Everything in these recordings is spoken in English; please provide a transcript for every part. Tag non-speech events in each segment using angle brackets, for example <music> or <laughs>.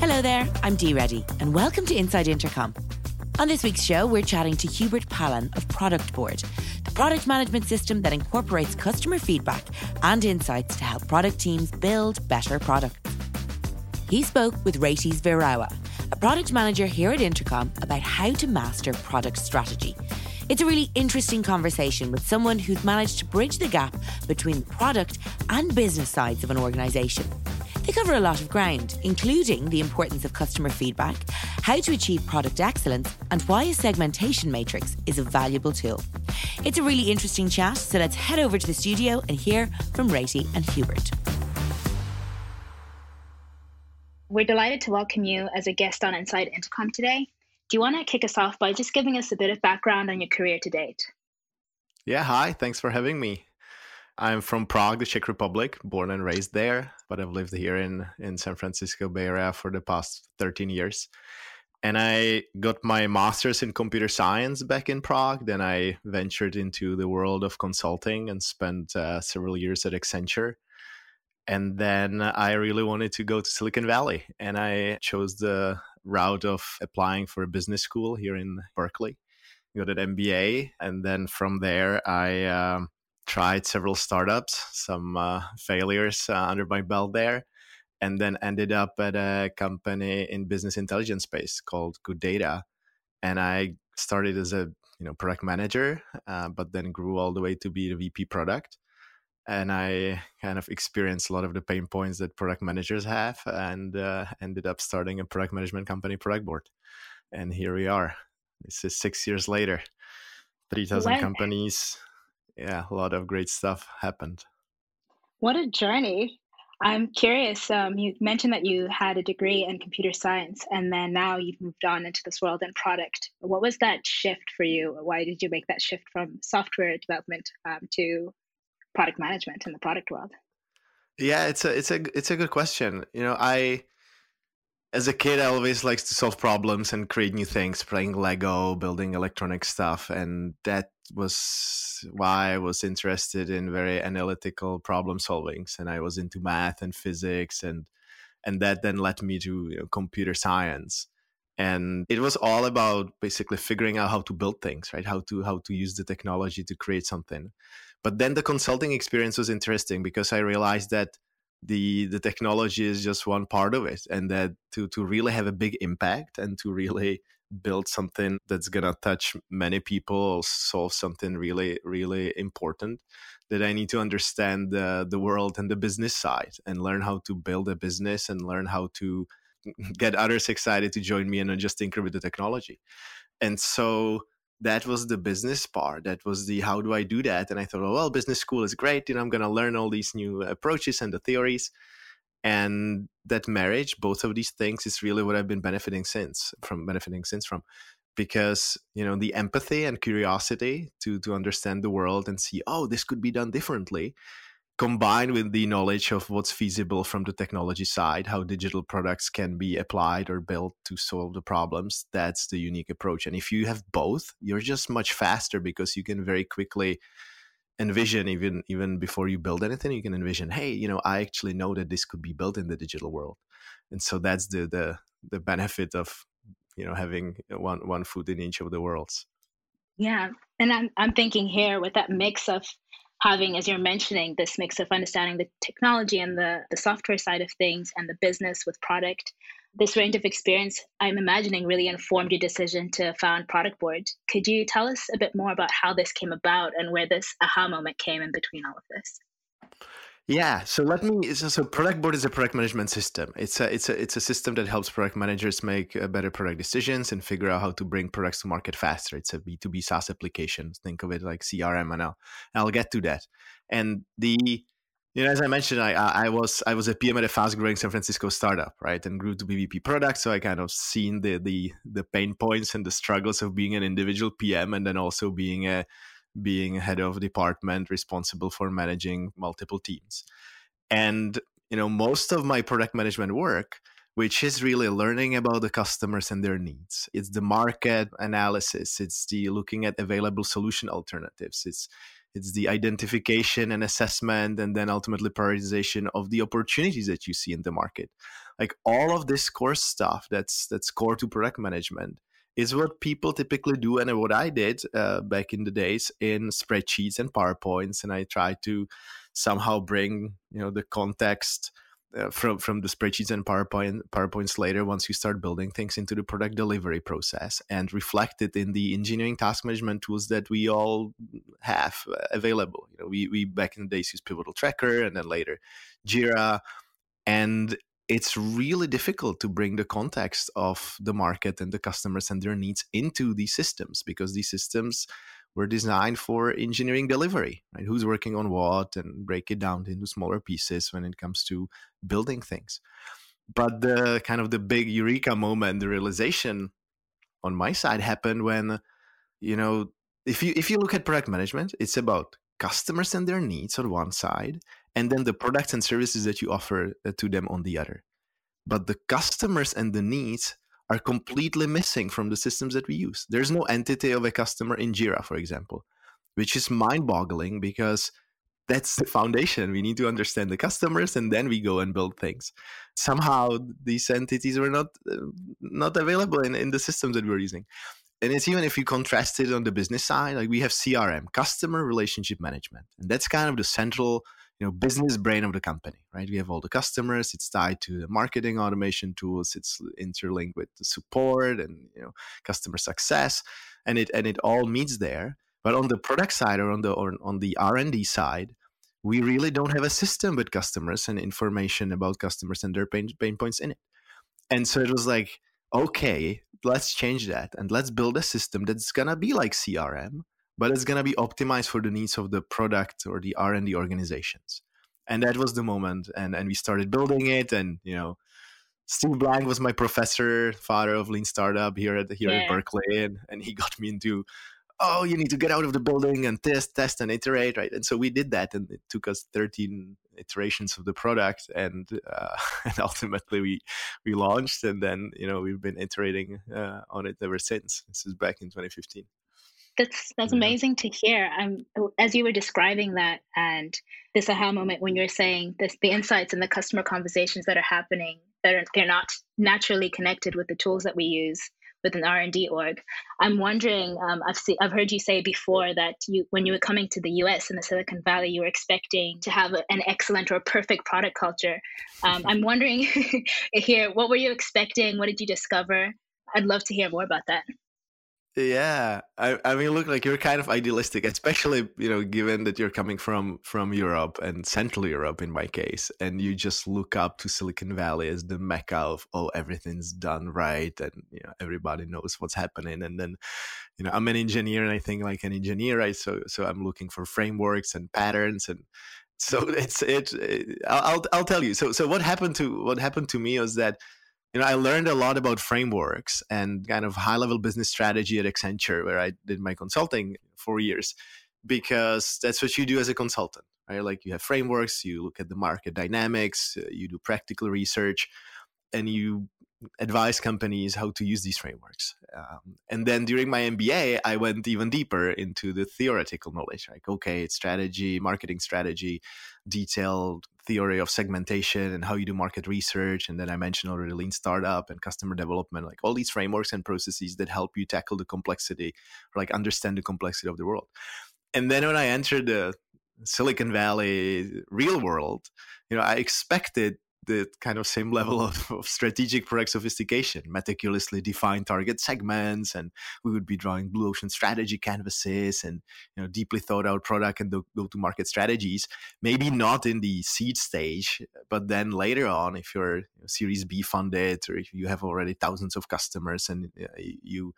Hello there, I'm Dee Reddy, and welcome to Inside Intercom. On this week's show, we're chatting to Hubert Palan of Product Board, the product management system that incorporates customer feedback and insights to help product teams build better products. He spoke with Ratis Virawa, a product manager here at Intercom, about how to master product strategy. It's a really interesting conversation with someone who's managed to bridge the gap between the product and business sides of an organisation. They cover a lot of ground, including the importance of customer feedback, how to achieve product excellence, and why a segmentation matrix is a valuable tool. It's a really interesting chat, so let's head over to the studio and hear from Rati and Hubert. We're delighted to welcome you as a guest on Inside Intercom today. Do you want to kick us off by just giving us a bit of background on your career to date? Yeah, hi. Thanks for having me. I'm from Prague, the Czech Republic, born and raised there, but I've lived here in, in San Francisco Bay Area for the past 13 years. And I got my master's in computer science back in Prague. Then I ventured into the world of consulting and spent uh, several years at Accenture. And then I really wanted to go to Silicon Valley. And I chose the route of applying for a business school here in Berkeley. Got an MBA. And then from there, I um, tried several startups, some uh, failures uh, under my belt there, and then ended up at a company in business intelligence space called Good Data. And I started as a you know product manager, uh, but then grew all the way to be the VP product. And I kind of experienced a lot of the pain points that product managers have, and uh, ended up starting a product management company, Product Board. And here we are. This is six years later. 3,000 companies, yeah, a lot of great stuff happened. What a journey. I'm curious. Um, you mentioned that you had a degree in computer science, and then now you've moved on into this world in product. What was that shift for you? Why did you make that shift from software development um, to product management in the product world? Yeah, it's a it's a it's a good question. You know, I as a kid, I always liked to solve problems and create new things, playing Lego, building electronic stuff, and that was why I was interested in very analytical problem solvings, and I was into math and physics, and and that then led me to you know, computer science, and it was all about basically figuring out how to build things, right? How to how to use the technology to create something. But then the consulting experience was interesting because I realized that the the technology is just one part of it and that to to really have a big impact and to really build something that's to touch many people solve something really really important that i need to understand the, the world and the business side and learn how to build a business and learn how to <laughs> get others excited to join me and not just tinker with the technology. And so that was the business part that was the how do i do that? And i thought oh, well business school is great you know i'm going to learn all these new approaches and the theories. And that marriage both of these things is really what i've been benefiting since from benefiting since from. Because you know the empathy and curiosity to to understand the world and see oh this could be done differently combined with the knowledge of what's feasible from the technology side, how digital products can be applied or built to solve the problems, that's the unique approach. And if you have both, you're just much faster because you can very quickly envision even even before you build anything you can envision hey you know i actually know that this could be built in the digital world. And so that's the the the benefit of you know having one one foot in each of the worlds. Yeah. And i'm i'm thinking here with that mix of having, as you're mentioning, this mix of understanding the technology and the, the software side of things and the business with product, this range of experience, I'm imagining, really informed your decision to found Product Board. Could you tell us a bit more about how this came about and where this aha moment came in between all of this? Yeah, so let me. So, product board is a product management system. It's a it's a it's a system that helps product managers make uh, better product decisions and figure out how to bring products to market faster. It's a B two B SaaS application. Think of it like CRM, and I'll I'll get to that. And the you know, as I mentioned, I I was I was a PM at a fast growing San Francisco startup, right, and grew to BVP product. So I kind of seen the the the pain points and the struggles of being an individual PM, and then also being a being head of department responsible for managing multiple teams. And you know, most of my product management work, which is really learning about the customers and their needs. It's the market analysis. It's the looking at available solution alternatives. It's it's the identification and assessment and then ultimately prioritization of the opportunities that you see in the market like all of this core stuff that's that's core to product management is what people typically do and what i did uh, back in the days in spreadsheets and powerpoints and i try to somehow bring you know the context uh, from from the spreadsheets and PowerPoint PowerPoints later once you start building things into the product delivery process and reflect it in the engineering task management tools that we all have uh, available. You know, we we back in the days used Pivotal Tracker and then later Jira, and it's really difficult to bring the context of the market and the customers and their needs into these systems because these systems were designed for engineering delivery, right? Who's working on what and break it down into smaller pieces when it comes to building things. But the kind of the big eureka moment, the realization on my side happened when, you know, if you if you look at product management, it's about customers and their needs on one side, and then the products and services that you offer uh, to them on the other. But the customers and the needs are completely missing from the systems that we use. There's no entity of a customer in Jira, for example, which is mind boggling because that's the foundation. We need to understand the customers and then we go and build things. Somehow these entities were not uh, not available in, in the systems that we're using. And it's even if you contrast it on the business side, like we have CRM, customer relationship management. And that's kind of the central you know business brain of the company right? We have all the customers it's tied to the marketing automation tools it's interlinked with the support and you know customer success and it and it all meets there. But on the product side or on the or on the r&d side we really don't have a system with customers and information about customers and their pain, pain points in it. And so it was like okay let's change that and let's build a system that's gonna be like crm but it's going to be optimized for the needs of the product or the r&d organizations. And that was the moment and and we started building it and you know steve blank was my professor father of lean startup here at here yeah. at berkeley and, and he got me into oh you need to get out of the building and test test and iterate right? And so we did that and it took us 13 iterations of the product and uh, <laughs> and ultimately we we launched and then you know we've been iterating uh, on it ever since. This is back in 2015 that's that's amazing to hear. Um, as you were describing that and this aha moment when you're saying this, the insights and the customer conversations that are happening that are they're not naturally connected with the tools that we use with an R&D org. I'm wondering. Um, I've seen, I've heard you say before that you, when you were coming to the U.S. in the Silicon Valley, you were expecting to have a, an excellent or perfect product culture. Um, I'm wondering <laughs> here, what were you expecting? What did you discover? I'd love to hear more about that. Yeah, I, I mean, look, like you're kind of idealistic, especially you know, given that you're coming from from Europe and Central Europe, in my case, and you just look up to Silicon Valley as the mecca of oh, everything's done right, and you know, everybody knows what's happening. And then, you know, I'm an engineer, and I think like an engineer, right? So, so I'm looking for frameworks and patterns, and <laughs> so it's it. Eh, it I'll I'll tell you. So, so what happened to what happened to me was that you know, I learned a lot about frameworks and kind of high level business strategy at Accenture, where I did my consulting for years, because that's what you do as a consultant, right? Like you have frameworks, you look at the market dynamics, uh, you do practical research, and you advise companies how to use these frameworks. Um, and then during my MBA, I went even deeper into the theoretical knowledge. Like, okay, it's strategy, marketing strategy, detailed theory of segmentation and how you do market research. And then I mentioned already lean startup and customer development, like all these frameworks and processes that help you tackle the complexity or like understand the complexity of the world. And then when I entered the Silicon Valley real world, you know, I expected the kind of same level of, of, strategic product sophistication, meticulously defined target segments, and we would be drawing blue ocean strategy canvases and you know deeply thought out product and go to market strategies. Maybe not in the seed stage, but then later on, if you're Series B funded or if you have already thousands of customers and uh, you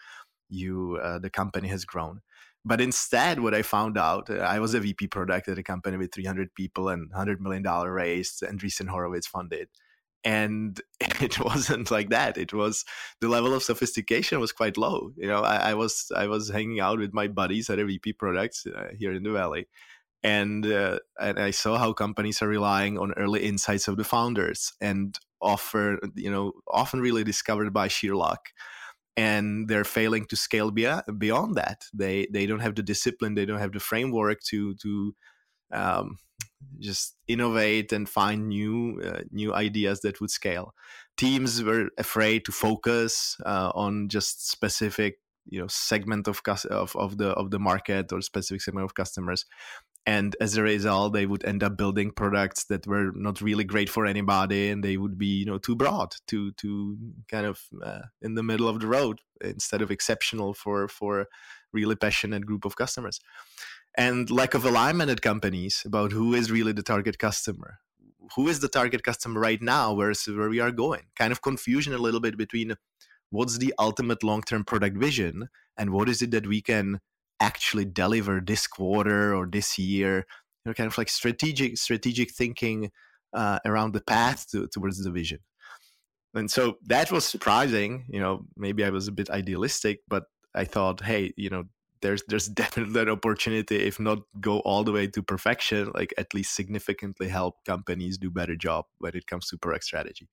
you uh, the company has grown but instead, what I found out, uh, I was a VP product at a company with 300 people and $100 million raised, Andreessen Horowitz funded. And <laughs> it wasn't like that. It was the level of sophistication was quite low. You know, I, I was I was hanging out with my buddies at a VP Products uh, here in the Valley, and uh, and I saw how companies are relying on early insights of the founders and offer you know often really discovered by sheer luck and they're failing to scale beyond, beyond that. They they don't have the discipline, they don't have the framework to to um, just innovate and find new uh, new ideas that would scale. Teams were afraid to focus uh, on just specific you know segment of, of of the of the market or specific segment of customers and as a result they would end up building products that were not really great for anybody and they would be you know too broad too too kind of uh, in the middle of the road instead of exceptional for for really passionate group of customers. And lack of alignment at companies about who is really the target customer. Who is the target customer right now where's where we are going? Kind of confusion a little bit between what's the ultimate long-term product vision and what is it that we can actually deliver this quarter or this year you know kind of like strategic strategic thinking uh, around the path to, towards the vision. And so that was surprising you know maybe i was a bit idealistic but i thought hey you know there's there's <laughs> definitely an opportunity if not go all the way to perfection like at least significantly help companies do better job when it comes to product strategy.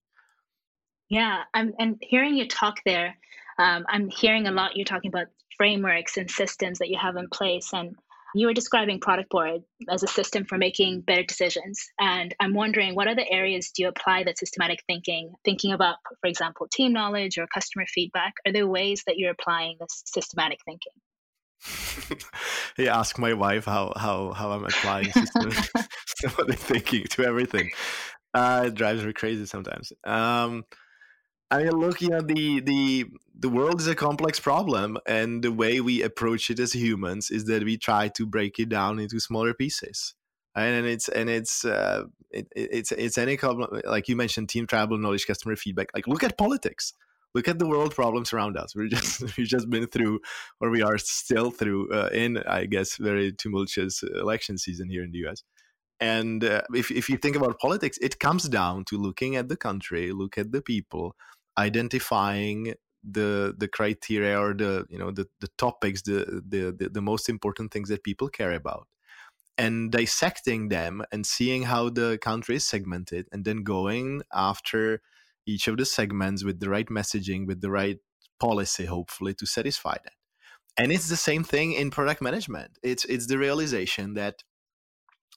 Yeah I'm, and hearing you talk there um, i'm hearing a lot you're talking about frameworks and systems that you have in place. And you were describing Product Board as a system for making better decisions. And I'm wondering what other areas do you apply that systematic thinking, thinking about, for example, team knowledge or customer feedback? Are there ways that you're applying this systematic thinking? <laughs> yeah, ask my wife how how how I'm applying <laughs> <laughs> systematic thinking to everything. Uh, it drives me crazy sometimes. Um, I mean, looking at the the the world is a complex problem, and the way we approach it as humans is that we try to break it down into smaller pieces. And it's and it's uh, it, it's it's any problem like you mentioned team travel knowledge customer feedback. Like look at politics. Look at the world problems around us. We're just <laughs> we've just been through or we are still through uh, in i guess very tumultuous election season here in the us and uh, if, if you think about politics it comes down to looking at the country look at the people identifying the the criteria or the you know the, the topics the, the the the most important things that people care about and dissecting them and seeing how the country is segmented and then going after each of the segments with the right messaging with the right policy hopefully to satisfy that. And it's the same thing in product management. It's it's the realization that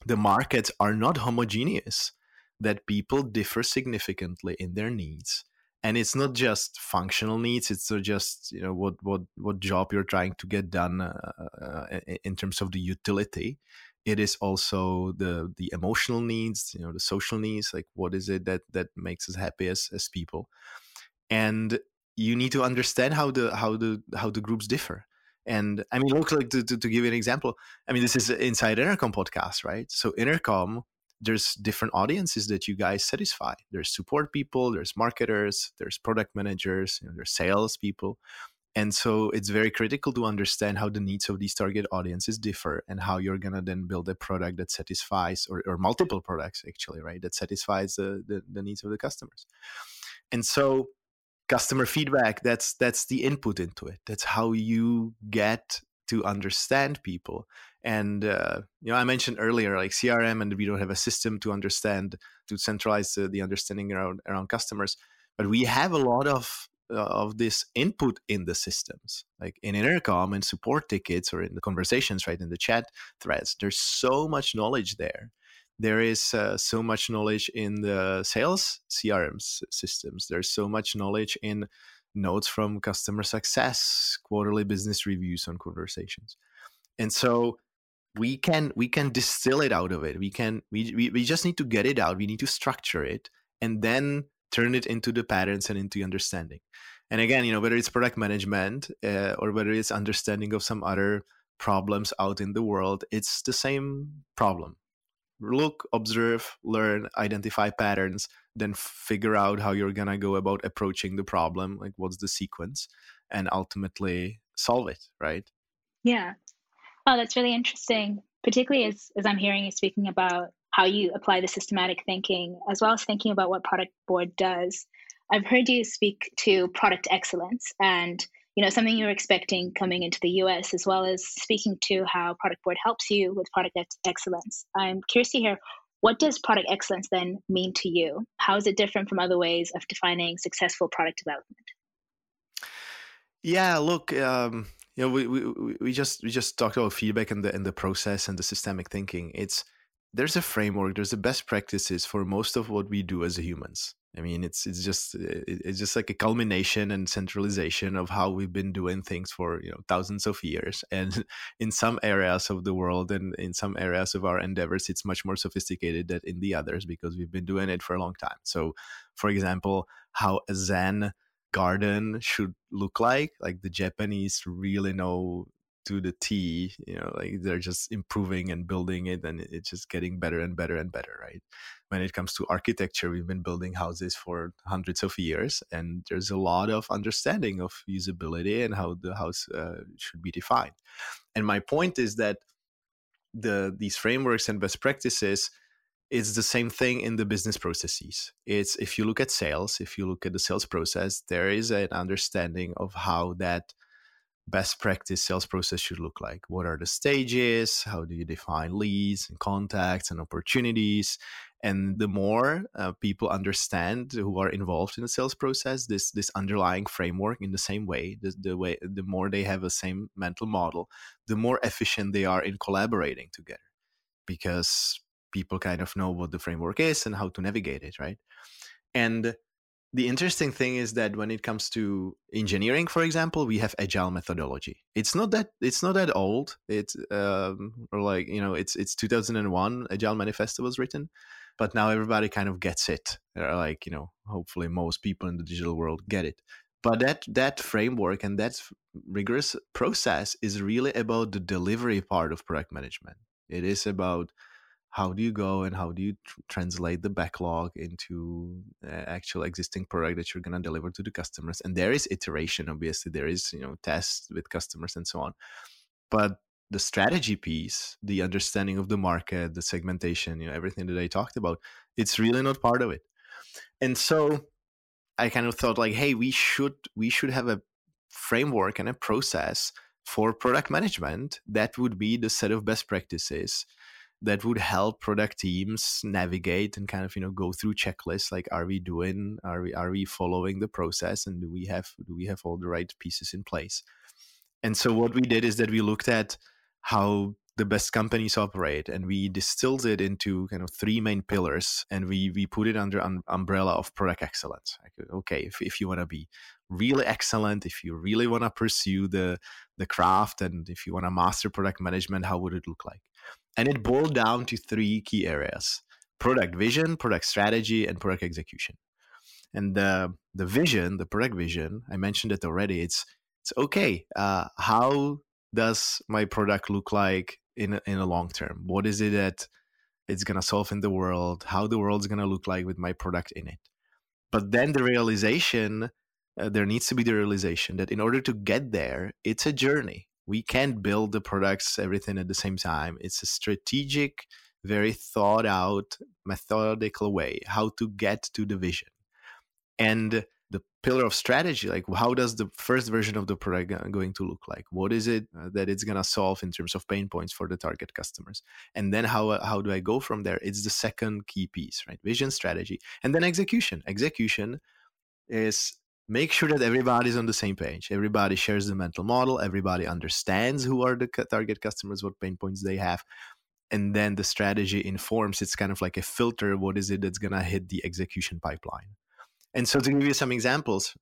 the markets are not homogeneous that people differ significantly in their needs and it's not just functional needs it's not just you know what what what job you're trying to get done uh, uh, in terms of the utility. It is also the the emotional needs you know the social needs like what is it that that makes us happy as as people? And you need to understand how the how the how the groups differ. And i mean look like to, to, to give you an example i mean this is inside intercom podcast right? So intercom there's different audiences that you guys satisfy. There's support people, there's marketers, there's product managers, you know, there's sales people. And so it's very critical to understand how the needs of these target audiences differ and how you're going to then build a product that satisfies, or, or multiple products actually, right, that satisfies the, the, the needs of the customers. And so customer feedback, that's that's the input into it. That's how you get to understand people. And uh, you know i mentioned earlier like crm and we don't have a system to understand to centralize the, the understanding around around customers. But we have a lot of uh, of this input in the systems like in intercom and support tickets or in the conversations right in the chat threads. There's so much knowledge there. There is uh, so much knowledge in the sales crm systems. There's so much knowledge in notes from customer success quarterly business reviews on conversations. And so we can we can distill it out of it. We can we, we, we just need to get it out. We need to structure it and then turn it into the patterns and into understanding. And again you know whether it's product management uh, or whether it's understanding of some other problems out in the world it's the same problem look observe learn identify patterns then figure out how you're gonna go about approaching the problem like what's the sequence and ultimately solve it right yeah Oh, that's really interesting, particularly as, as I'm hearing you speaking about how you apply the systematic thinking, as well as thinking about what Product Board does. I've heard you speak to product excellence and you know something you're expecting coming into the US, as well as speaking to how Product Board helps you with product ex- excellence. I'm curious to hear what does product excellence then mean to you? How is it different from other ways of defining successful product development? Yeah, look, um, you know, we, we we just we just talked about feedback and the and the process and the systemic thinking. It's there's a framework, there's the best practices for most of what we do as humans. I mean, it's it's just it's just like a culmination and centralization of how we've been doing things for you know thousands of years. And <laughs> in some areas of the world and in some areas of our endeavors, it's much more sophisticated than in the others because we've been doing it for a long time. So, for example, how a Zen garden should look like. Like the Japanese really know to the T, you know, like they're just improving and building it and it's just getting better and better and better, right? When it comes to architecture, we've been building houses for hundreds of years and there's a lot of understanding of usability and how the house uh, should be defined. And my point is that the these frameworks and best practices it's the same thing in the business processes it's if you look at sales if you look at the sales process there is an understanding of how that best practice sales process should look like? What are the stages? How do you define leads and contacts and opportunities? And the more uh, people understand who are involved in the sales process this this underlying framework in the same way the, the way the more they have the same mental model the more efficient they are in collaborating together because people kind of know what the framework is and how to navigate it, right? And the interesting thing is that when it comes to engineering, for example, we have agile methodology. It's not that it's not that old. It's um, or like you know, it's it's 2001. Agile Manifesto was written, but now everybody kind of gets it. They're like you know, hopefully most people in the digital world get it. But that that framework and that rigorous process is really about the delivery part of product management. It is about how do you go and how do you tr- translate the backlog into uh, actual existing product that you're going to deliver to the customers? And there is iteration obviously there is you know tests with customers and so on. But the strategy piece the understanding of the market the segmentation you know everything that i talked about it's really not part of it. And so i kind of thought like hey we should we should have a framework and a process for product management that would be the set of best practices that would help product teams navigate and kind of you know go through checklists like are we doing are we are we following the process and do we have do we have all the right pieces in place? And so what we did is that we looked at how the best companies operate and we distilled it into kind of three main pillars and we we put it under an umbrella of product excellence okay if, if you want to be really excellent if you really want to pursue the the craft and if you want to master product management how would it look like and it boiled down to three key areas product vision, product strategy, and product execution. And the, the vision, the product vision, I mentioned it already. It's, it's okay. Uh, how does my product look like in in a long term? What is it that it's to solve in the world? How the world's to look like with my product in it? But then the realization, uh, there needs to be the realization that in order to get there, it's a journey we can't build the products everything at the same time it's a strategic very thought out methodical way how to get to the vision and pillar of strategy like how does the first version of the product going to look like? What is it uh, that it's going to solve in terms of pain points for the target customers? And then how uh, how do i go from there? It's the second key piece right? Vision strategy and then execution. Execution is make sure that everybody's on the same page. Everybody shares the mental model. Everybody understands who are the target customers what pain points they have. And then the strategy informs it's kind of like a filter what is it that's going to hit the execution pipeline and so to give you some examples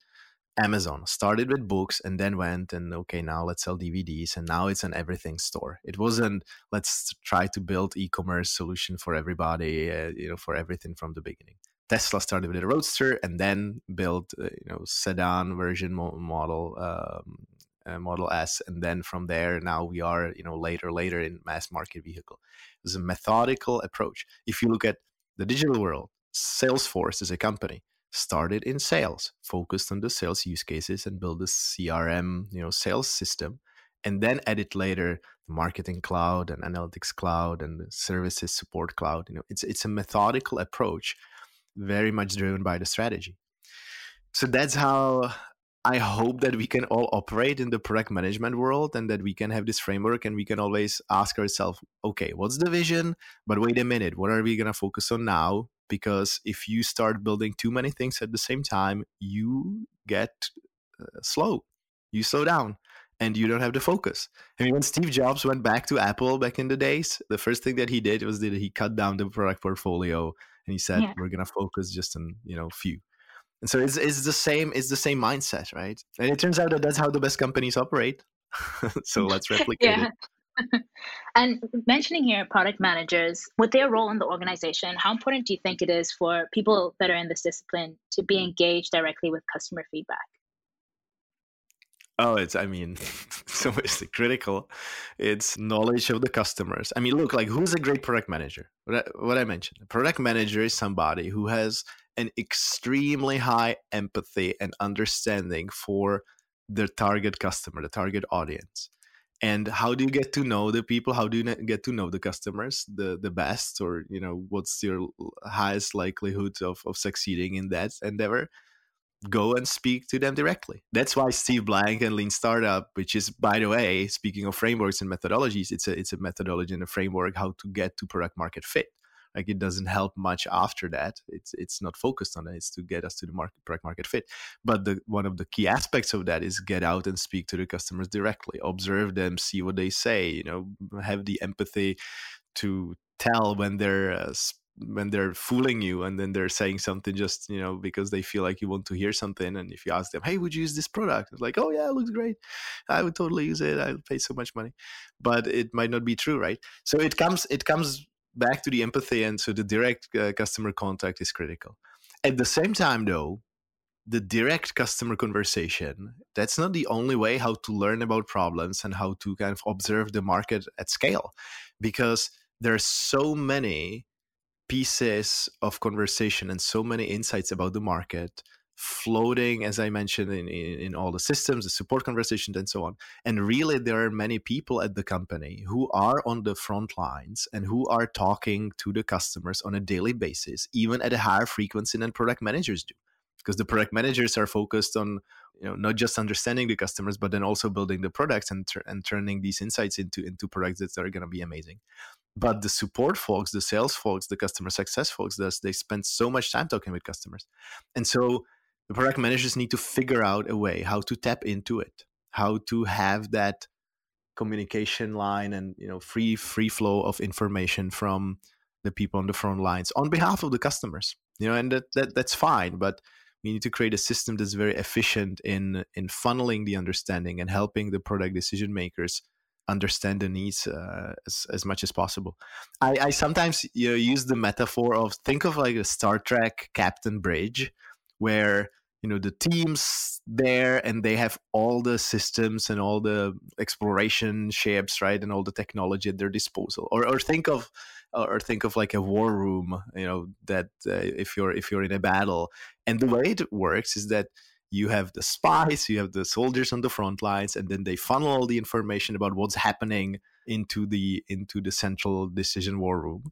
amazon started with books and then went and okay now let's sell dvds and now it's an everything store it wasn't let's try to build e-commerce solution for everybody uh, you know for everything from the beginning Tesla started with a Roadster and then built, uh, you know, sedan version model um, uh, Model S, and then from there now we are, you know, later later in mass market vehicle. It's a methodical approach. If you look at the digital world, Salesforce is a company started in sales, focused on the sales use cases, and build a CRM, you know, sales system, and then added later the marketing cloud and analytics cloud and the services support cloud. You know, it's it's a methodical approach very much driven by the strategy. So that's how I hope that we can all operate in the product management world and that we can have this framework and we can always ask ourselves, okay, what's the vision? But wait a minute, what are we going to focus on now? Because if you start building too many things at the same time, you get uh, slow. you slow down and you don't have the focus. I mean, when Steve Jobs went back to Apple back in the days, the first thing that he did was that he cut down the product portfolio and he said, yeah. "We're gonna focus just on you know few." And so it's, it's the same it's the same mindset, right? And it turns out that that's how the best companies operate. <laughs> so let's <laughs> replicate yeah. it. <laughs> and mentioning here product managers, with their role in the organization, how important do you think it is for people that are in this discipline to be engaged directly with customer feedback? Oh, it's, I mean, <laughs> so it's critical. It's knowledge of the customers. I mean, look, like who's a great product manager? What I, what I mentioned. A product manager is somebody who has an extremely high empathy and understanding for the target customer, the target audience. And how do you get to know the people? How do you get to know the customers the, the best? Or, you know, what's your highest likelihood of, of succeeding in that endeavor? Go and speak to them directly. That's why Steve Blank and Lean Startup, which is by the way, speaking of frameworks and methodologies, it's a it's a methodology and a framework how to get to product market fit. Like it doesn't help much after that. It's it's not focused on it. It's to get us to the market product market fit. But the one of the key aspects of that is get out and speak to the customers directly, observe them, see what they say. You know, have the empathy to tell when they're uh, when they're fooling you and then they're saying something just you know because they feel like you want to hear something and if you ask them hey would you use this product? It's like oh yeah it looks great. I would totally use it. I'll pay so much money. But it might not be true right? So it comes it comes back to the empathy and so the direct uh, customer contact is critical. At the same time though the direct customer conversation that's not the only way how to learn about problems and how to kind of observe the market at scale because there's so many pieces of conversation and so many insights about the market floating as i mentioned in, in, in, all the systems the support conversations and so on. And really there are many people at the company who are on the front lines and who are talking to the customers on a daily basis even at a higher frequency than product managers do because the product managers are focused on you know not just understanding the customers but then also building the products and, and turning these insights into into products that are going to be amazing. But the support folks the sales folks the customer success folks does they spend so much time talking with customers. And so the product managers need to figure out a way how to tap into it how to have that communication line and you know free free flow of information from the people on the front lines on behalf of the customers you know and that, that that's fine but we need to create a system that's very efficient in in funneling the understanding and helping the product decision makers understand the needs uh, as, as much as possible. I, I sometimes you know, use the metaphor of think of like a Star Trek Captain Bridge, where you know the teams there and they have all the systems and all the exploration ships, right, and all the technology at their disposal. Or or think of or think of like a war room, you know, that uh, if you're if you're in a battle, and the way it works is that you have the spies, you have the soldiers on the front lines, and then they funnel all the information about what's happening into the into the central decision war room.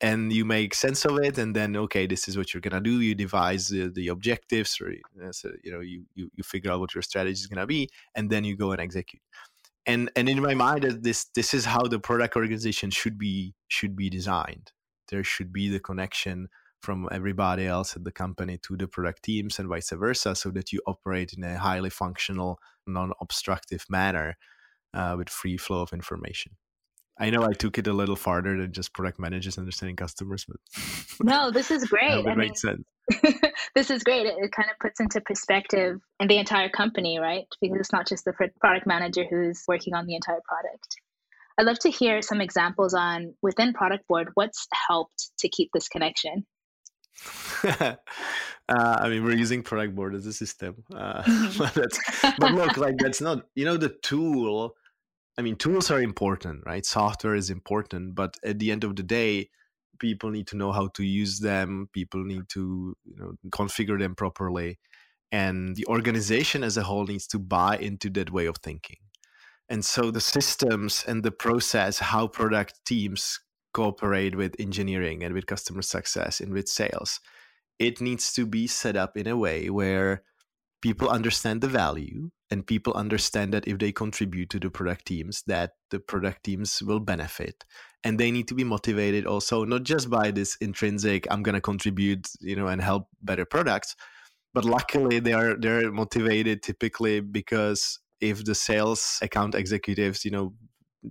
And you make sense of it and then okay this is what you're gonna do. You devise the, the objectives or uh, so, you know you, you you figure out what your strategy is gonna be and then you go and execute and and in my mind this this is how the product organization should be should be designed. There should be the connection from everybody else at the company to the product teams and vice versa so that you operate in a highly functional non-obstructive manner uh, with free flow of information i know i took it a little farther than just product managers understanding customers but no this is <laughs> great. it makes sense. <laughs> this is great. It, it kind of puts into perspective in the entire company right? Because it's not just the product manager who's working on the entire product. I'd love to hear some examples on within Product Board what's helped to keep this connection. <laughs> uh, I mean, we're using product board as a system, uh, but, but look, like that's not you know the tool. I mean, tools are important, right? Software is important, but at the end of the day, people need to know how to use them. People need to you know configure them properly, and the organization as a whole needs to buy into that way of thinking. And so the systems and the process, how product teams cooperate with engineering and with customer success and with sales it needs to be set up in a way where people understand the value and people understand that if they contribute to the product teams that the product teams will benefit. And they need to be motivated also not just by this intrinsic i'm going to contribute you know and help better products but luckily they are they're motivated typically because if the sales account executives, you know,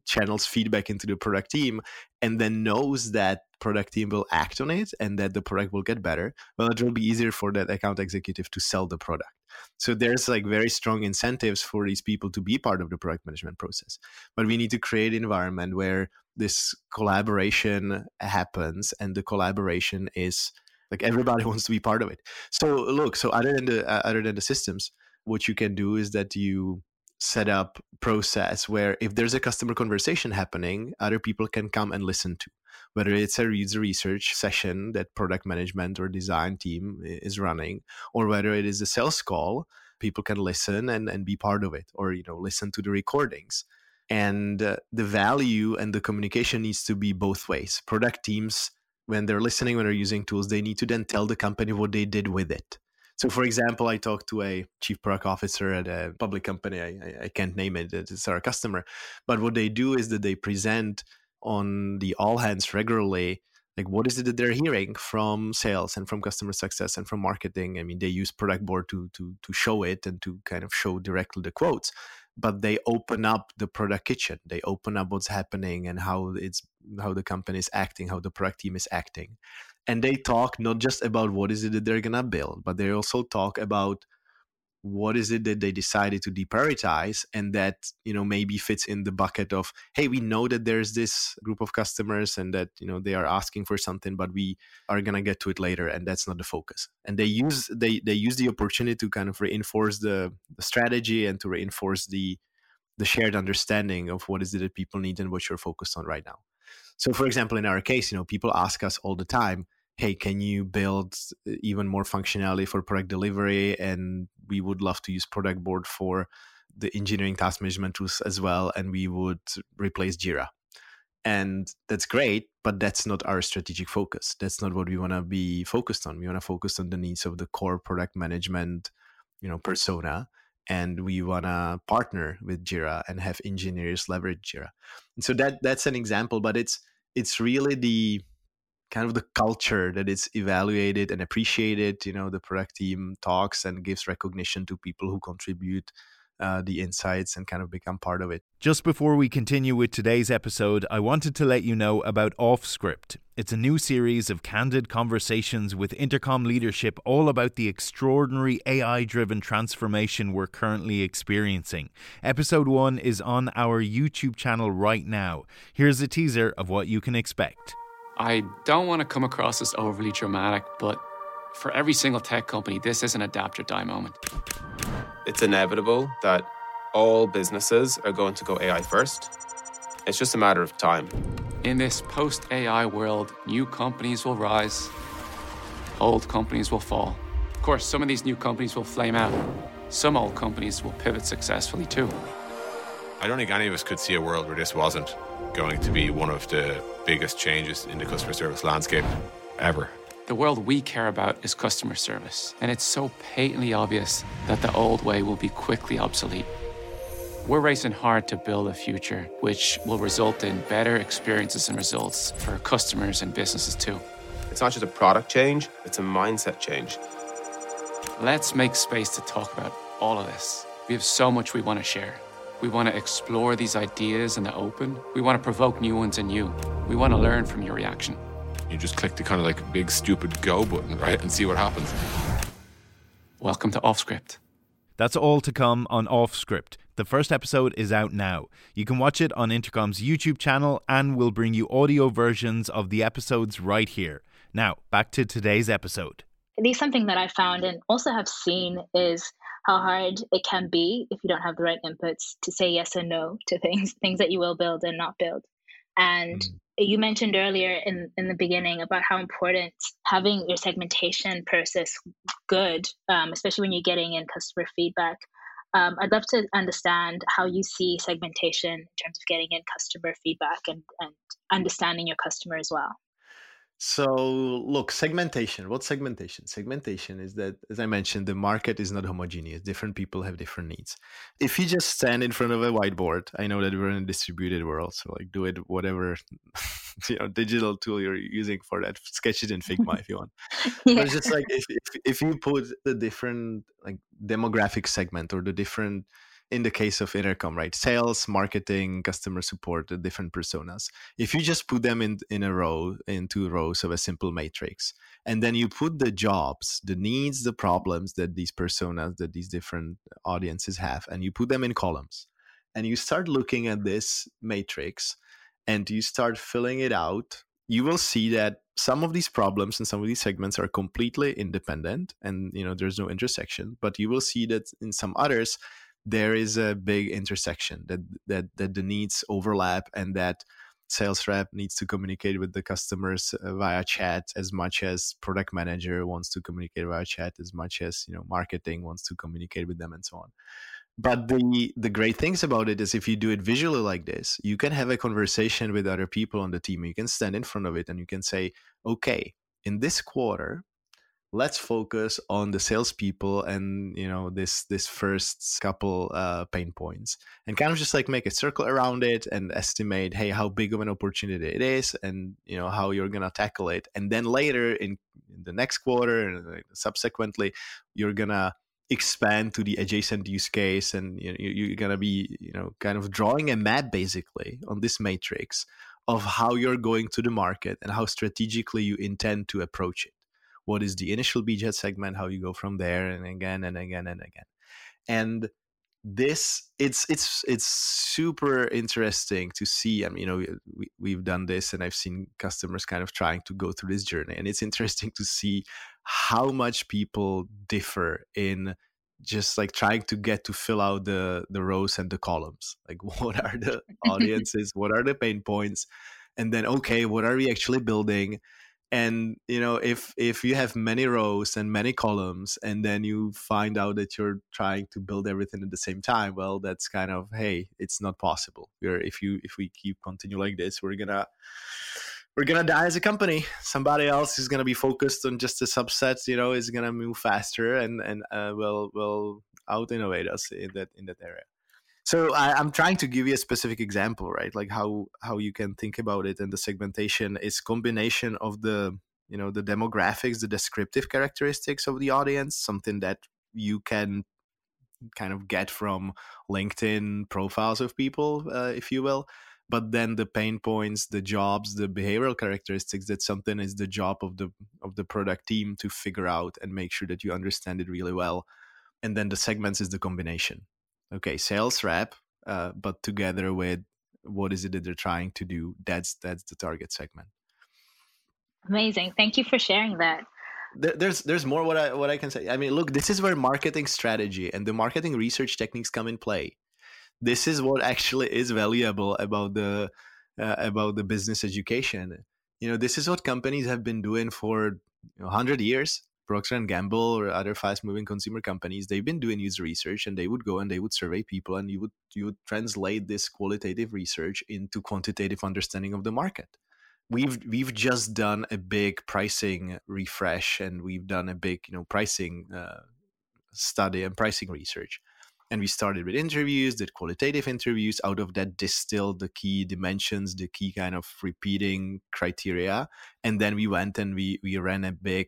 channels feedback into the product team and then knows that product team will act on it and that the product will get better well it will be easier for that account executive to sell the product so there's like very strong incentives for these people to be part of the product management process. But we need to create an environment where this collaboration happens and the collaboration is like everybody <laughs> wants to be part of it. So look so other than the uh, other than the systems what you can do is that you set up process where if there's a customer conversation happening other people can come and listen to. Whether it's a user research session that product management or design team is running or whether it is a sales call people can listen and, and be part of it or you know listen to the recordings. And uh, the value and the communication needs to be both ways. Product teams when they're listening when they're using tools they need to then tell the company what they did with it so, for example, I talked to a chief product officer at a public company. I, I can't name it; it's our customer. But what they do is that they present on the all hands regularly like what is it that they're hearing from sales and from customer success and from marketing i mean they use product board to to to show it and to kind of show directly the quotes but they open up the product kitchen. They open up what's happening and how it's how the company is acting how the product team is acting. And they talk not just about what is it that they're gonna build but they also talk about what is it that they decided to deprioritize and that you know maybe fits in the bucket of hey we know that there's this group of customers and that you know they are asking for something but we are going to get to it later and that's not the focus. And they mm. use they they use the opportunity to kind of reinforce the, the strategy and to reinforce the the shared understanding of what is it that people need and what you're focused on right now. So for example in our case you know people ask us all the time hey, can you build even more functionality for product delivery? And we would love to use product board for the engineering task management tools as well. And we would replace Jira. And that's great, but that's not our strategic focus. That's not what we want to be focused on. We want to focus on the needs of the core product management, you know, persona. And we want to partner with Jira and have engineers leverage Jira. And so that that's an example, but it's it's really the kind of the culture that is evaluated and appreciated. You know, the product team talks and gives recognition to people who contribute uh, the insights and kind of become part of it. Just before we continue with today's episode, I wanted to let you know about OffScript. It's a new series of candid conversations with Intercom leadership all about the extraordinary AI driven transformation we're currently experiencing. Episode 1 is on our YouTube channel right now. Here's a teaser of what you can expect. I don't want to come across as overly dramatic, but for every single tech company, this is an adapt or die moment. It's inevitable that all businesses are going to go AI first. It's just a matter of time. In this post AI world, new companies will rise, old companies will fall. Of course, some of these new companies will flame out, some old companies will pivot successfully too. I don't think any of us could see a world where this wasn't going to be one of the biggest changes in the customer service landscape ever. The world we care about is customer service, and it's so patently obvious that the old way will be quickly obsolete. We're racing hard to build a future which will result in better experiences and results for customers and businesses too. It's not just a product change, it's a mindset change. Let's make space to talk about all of this. We have so much we want to share. We want to explore these ideas in the open. We want to provoke new ones in you. We want to learn from your reaction. You just click the kind of like big stupid go button, right? And see what happens. Welcome to OffScript. That's all to come on OffScript. The first episode is out now. You can watch it on Intercom's YouTube channel, and we'll bring you audio versions of the episodes right here. Now, back to today's episode. At least something that I found and also have seen is how hard it can be if you don't have the right inputs to say yes and no to things, <laughs> things that you will build and not build. And mm. you mentioned earlier in, in the beginning about how important having your segmentation process good, um, especially when you're getting in customer feedback. Um, I'd love to understand how you see segmentation in terms of getting in customer feedback and, and understanding your customer as well. So, look, segmentation. What segmentation? Segmentation is that, as I mentioned, the market is not homogeneous. Different people have different needs. If you just stand in front of a whiteboard, I know that we're in a distributed world, so like do it whatever <laughs> you know digital tool you're using for that. Sketch it in Figma if you want. <laughs> yeah. But it's just like if, if if you put the different like demographic segment or the different in the case of intercom right? Sales marketing customer support the different personas. If you just put them in in a row in two rows of a simple matrix and then you put the jobs the needs the problems that these personas that these different audiences have and you put them in columns and you start looking at this matrix and you start filling it out you will see that some of these problems and some of these segments are completely independent and you know there's no intersection but you will see that in some others there is a big intersection that that that the needs overlap and that sales rep needs to communicate with the customers uh, via chat as much as product manager wants to communicate via chat as much as you know marketing wants to communicate with them and so on. But the the great things about it is if you do it visually like this you can have a conversation with other people on the team. You can stand in front of it and you can say okay in this quarter let's focus on the salespeople and you know this this first couple uh, pain points and kind of just like make a circle around it and estimate hey how big of an opportunity it is and you know how you're gonna tackle it. And then later in, in the next quarter and subsequently you're gonna expand to the adjacent use case and you know, you're to be you know kind of drawing a map basically on this matrix of how you're going to the market and how strategically you intend to approach it what is the initial beachhead segment how you go from there and again and again and again. And this it's it's it's super interesting to see i mean you know we, we've done this and i've seen customers kind of trying to go through this journey and it's interesting to see how much people differ in just like trying to get to fill out the the rows and the columns. Like <laughs> what are the <laughs> audiences what are the pain points? And then okay what are we actually building and you know if if you have many rows and many columns and then you find out that you're trying to build everything at the same time well that's kind of hey it's not possible. We're if you if we keep continue like this we're gonna we're gonna die as a company. Somebody else is gonna be focused on just a subset you know is gonna move faster and and uh, will will out innovate us in that in that area so I, am trying to give you a specific example, right? Like how how you can think about it, and the segmentation is combination of the you know the demographics, the descriptive characteristics of the audience, something that you can kind of get from LinkedIn profiles of people, uh, if you will. But then the pain points, the jobs, the behavioral characteristics, that something is the job of the of the product team to figure out and make sure that you understand it really well. And then the segments is the combination okay sales rep uh, but together with what is it that they're trying to do that's that's the target segment. Amazing. Thank you for sharing that. There, there's there's more what i what i can say. I mean look this is where marketing strategy and the marketing research techniques come in play. This is what actually is valuable about the uh, about the business education. You know this is what companies have been doing for you know, 100 years Procter and Gamble or other fast-moving consumer companies, they've been doing user research, and they would go and they would survey people, and you would you would translate this qualitative research into quantitative understanding of the market. We've we've just done a big pricing refresh, and we've done a big you know pricing uh, study and pricing research. And we started with interviews, did qualitative interviews. Out of that, distilled the key dimensions, the key kind of repeating criteria, and then we went and we we ran a big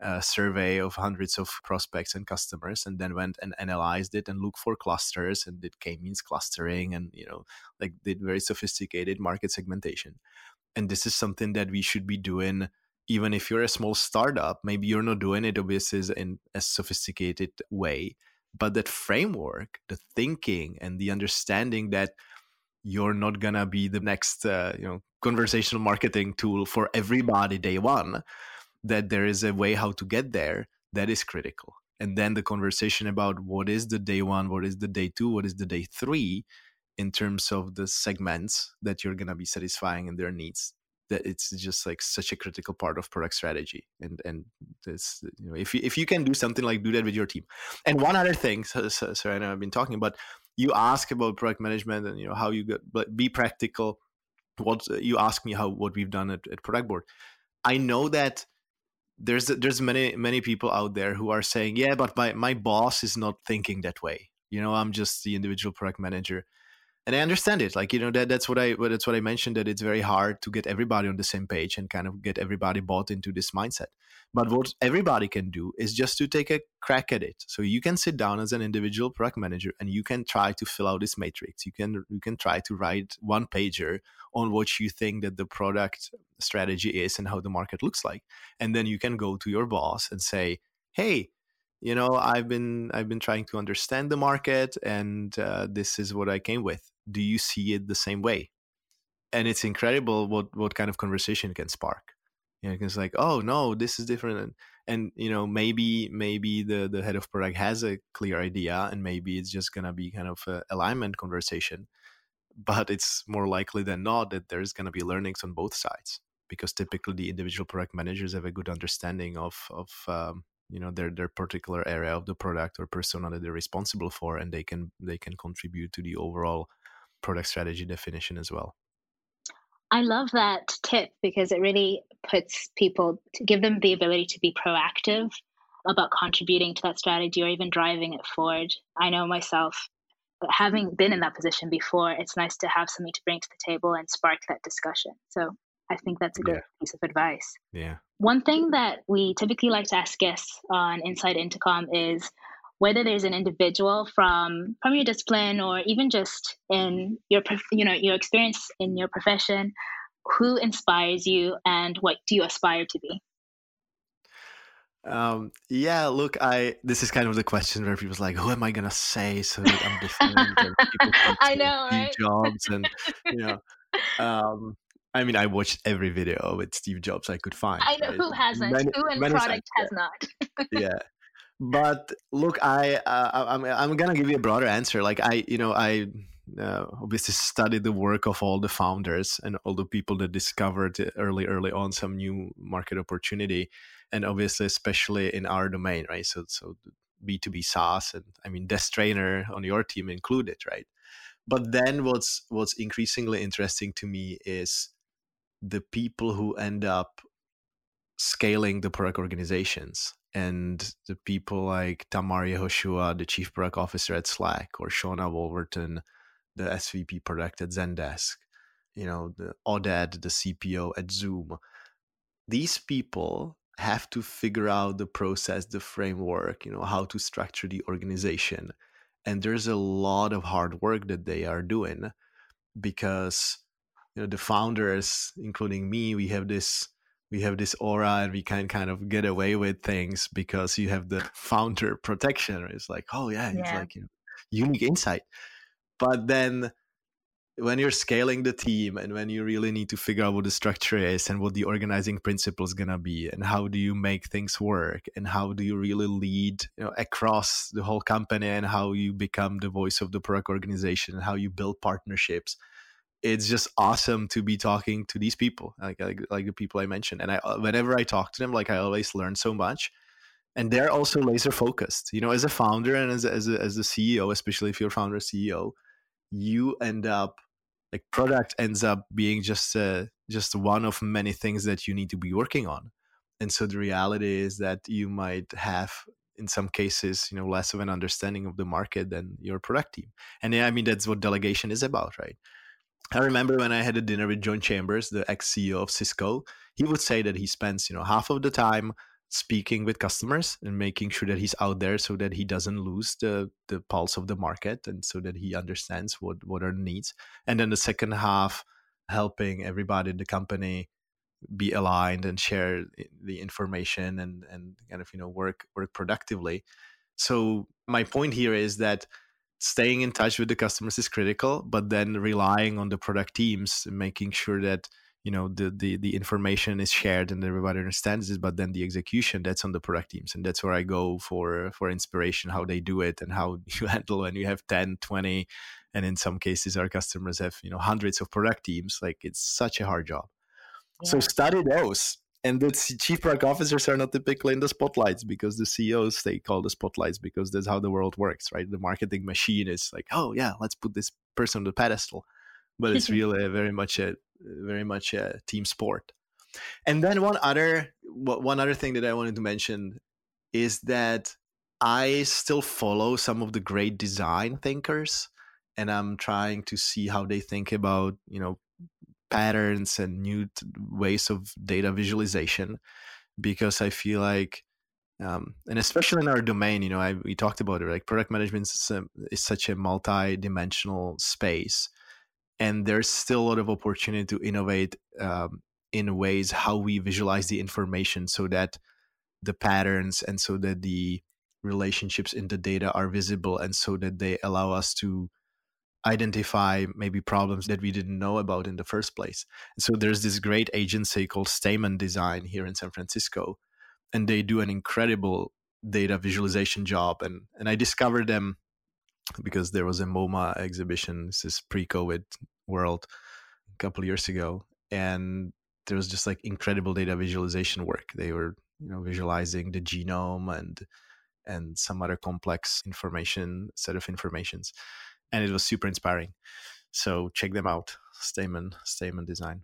a survey of hundreds of prospects and customers and then went and analyzed it and looked for clusters and did k-means clustering and you know like did very sophisticated market segmentation. And this is something that we should be doing even if you're a small startup maybe you're not doing it obviously in a sophisticated way. But that framework the thinking and the understanding that you're not gonna be the next uh, you know conversational marketing tool for everybody day one that there is a way how to get there that is critical. And then the conversation about what is the day one what is the day two what is the day three in terms of the segments that you're going to be satisfying in their needs that it's just like such a critical part of product strategy. And and this you know if you, if you can do something like do that with your team. And one other thing so, so, so i know i've been talking about you ask about product management and you know how you get but be practical. What you ask me how what we've done at, at Productboard. I know that there's there's many many people out there who are saying yeah but my, my boss is not thinking that way. You know i'm just the individual product manager and I understand it. Like you know that that's what I that's what I mentioned that it's very hard to get everybody on the same page and kind of get everybody bought into this mindset. But what everybody can do is just to take a crack at it. So you can sit down as an individual product manager and you can try to fill out this matrix. You can you can try to write one pager on what you think that the product strategy is and how the market looks like, and then you can go to your boss and say, "Hey, you know i've been i've been trying to understand the market and uh, this is what i came with. Do you see it the same way? And it's incredible what what kind of conversation can spark. You know it's like oh no this is different. And, and you know maybe maybe the the head of product has a clear idea and maybe it's just gonna be kind of a alignment conversation but it's more likely than not that there's gonna be learnings on both sides because typically the individual product managers have a good understanding of of um, you know their their particular area of the product or persona that they're responsible for and they can they can contribute to the overall product strategy definition as well. I love that tip because it really puts people to give them the ability to be proactive about contributing to that strategy or even driving it forward. I know myself having been in that position before it's nice to have something to bring to the table and spark that discussion. So I think that's a good yeah. piece of advice. Yeah. One thing that we typically like to ask guests on Inside Intercom is whether there's an individual from from your discipline or even just in your you know your experience in your profession who inspires you and what do you aspire to be um, yeah, look, I this is kind of the question where people's like, who am I gonna say so that I'm different? <laughs> I know, right? Jobs and you know, <laughs> um, I mean, I watched every video with Steve Jobs I could find. I know right? who hasn't. Many, who in product has yeah. not. <laughs> yeah, but look, I uh, I'm I'm gonna give you a broader answer. Like I, you know, I uh, obviously studied the work of all the founders and all the people that discovered early early on some new market opportunity, and obviously especially in our domain, right? So so B two B SaaS, and I mean, Des Traynor on your team included, right? But then what's what's increasingly interesting to me is the people who end up scaling the product organizations and the people like Tamar Yehoshua, the chief product officer at Slack, or Shawna Wolverton, the SVP product at Zendesk, you know, the Oded, the CPO at Zoom. These people have to figure out the process, the framework, you know, how to structure the organization. And there's a lot of hard work that they are doing because you know the founders including me we have this we have this aura and we can kind of get away with things because you have the founder protection it's like oh yeah, yeah. it's like you know, unique insight but then when you're scaling the team and when you really need to figure out what the structure is and what the organizing principle is going to be and how do you make things work and how do you really lead you know, across the whole company and how you become the voice of the product organization and how you build partnerships it's just awesome to be talking to these people like, like like the people i mentioned and i uh, whenever i talk to them like i always learn so much and they're also laser focused you know as a founder and as a, as a, as a ceo especially if you're founder ceo you end up like product ends up being just uh, just one of many things that you need to be working on and so the reality is that you might have in some cases you know less of an understanding of the market than your product team and i mean that's what delegation is about right I remember when I had a dinner with John Chambers, the ex CEO of Cisco, he would say that he spends, you know, half of the time speaking with customers and making sure that he's out there so that he doesn't lose the the pulse of the market and so that he understands what what are the needs. And then the second half helping everybody in the company be aligned and share the information and and kind of you know work work productively. So my point here is that staying in touch with the customers is critical, but then relying on the product teams, making sure that you know the, the the information is shared and everybody understands it but then the execution that's on the product teams and that's where i go for for inspiration how they do it and how <laughs> you handle when you have 10 20 and in some cases our customers have you know hundreds of product teams like it's such a hard job yeah. so study those and the chief product officers are not typically in the spotlights because the CEOs they call the spotlights because that's how the world works, right? The marketing machine is like, oh yeah, let's put this person on the pedestal, but it's <laughs> really very much a very much a team sport. And then one other one other thing that I wanted to mention is that I still follow some of the great design thinkers and I'm trying to see how they think about you know patterns and new t- ways of data visualization because I feel like um, and especially in our domain, you know, I, we talked about it. Like product management is, a, is such a multi-dimensional space, and there's still a lot of opportunity to innovate um, in ways how we visualize the information, so that the patterns and so that the relationships in the data are visible, and so that they allow us to identify maybe problems that we didn't know about in the first place. So there's this great agency called Stamen Design here in San Francisco and they do an incredible data visualization job. And and I discovered them because there was a MoMA exhibition. This is pre-COVID world a couple years ago, and there was just like incredible data visualization work. They were you know visualizing the genome and and some other complex information set of informations, and it was super inspiring. So check them out, Stamen Stamen Design.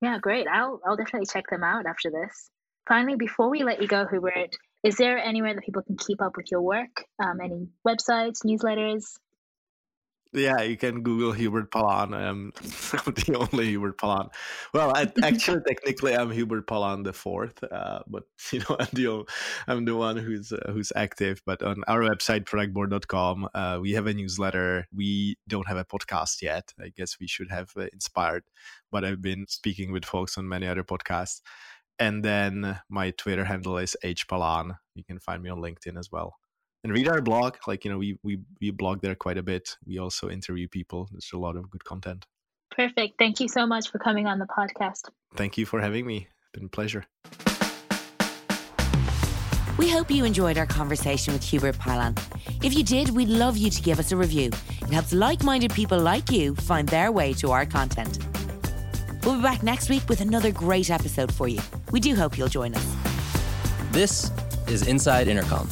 Yeah, great. I'll I'll definitely check them out after this. Finally, before we let you go, Hubert, is there anywhere that people can keep up with your work? Um, any websites, newsletters? Yeah, you can Google Hubert Palan. I'm, I'm the only Hubert Palan. Well, I, actually, technically, I'm Hubert Palan the fourth, uh, but <laughs> you know, I'm the I'm the one who's uh, who's active. But on our website, productboard.com, uh, we have a newsletter. We don't have a podcast yet. I guess we should have uh, inspired, but I've been speaking with folks on many other podcasts. And then my Twitter handle is hpalan. You can find me on LinkedIn as well. And read our blog. Like, you know, we, we, we blog there quite a bit. We also interview people. There's a lot of good content. Perfect. Thank you so much for coming on the podcast. Thank you for having me. It's been a pleasure. We hope you enjoyed our conversation with Hubert Palan. If you did, we'd love you to give us a review. It helps like minded people like you find their way to our content. We'll be back next week with another great episode for you. We do hope you'll join us. This is Inside Intercom.